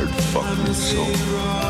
I'd fuck you,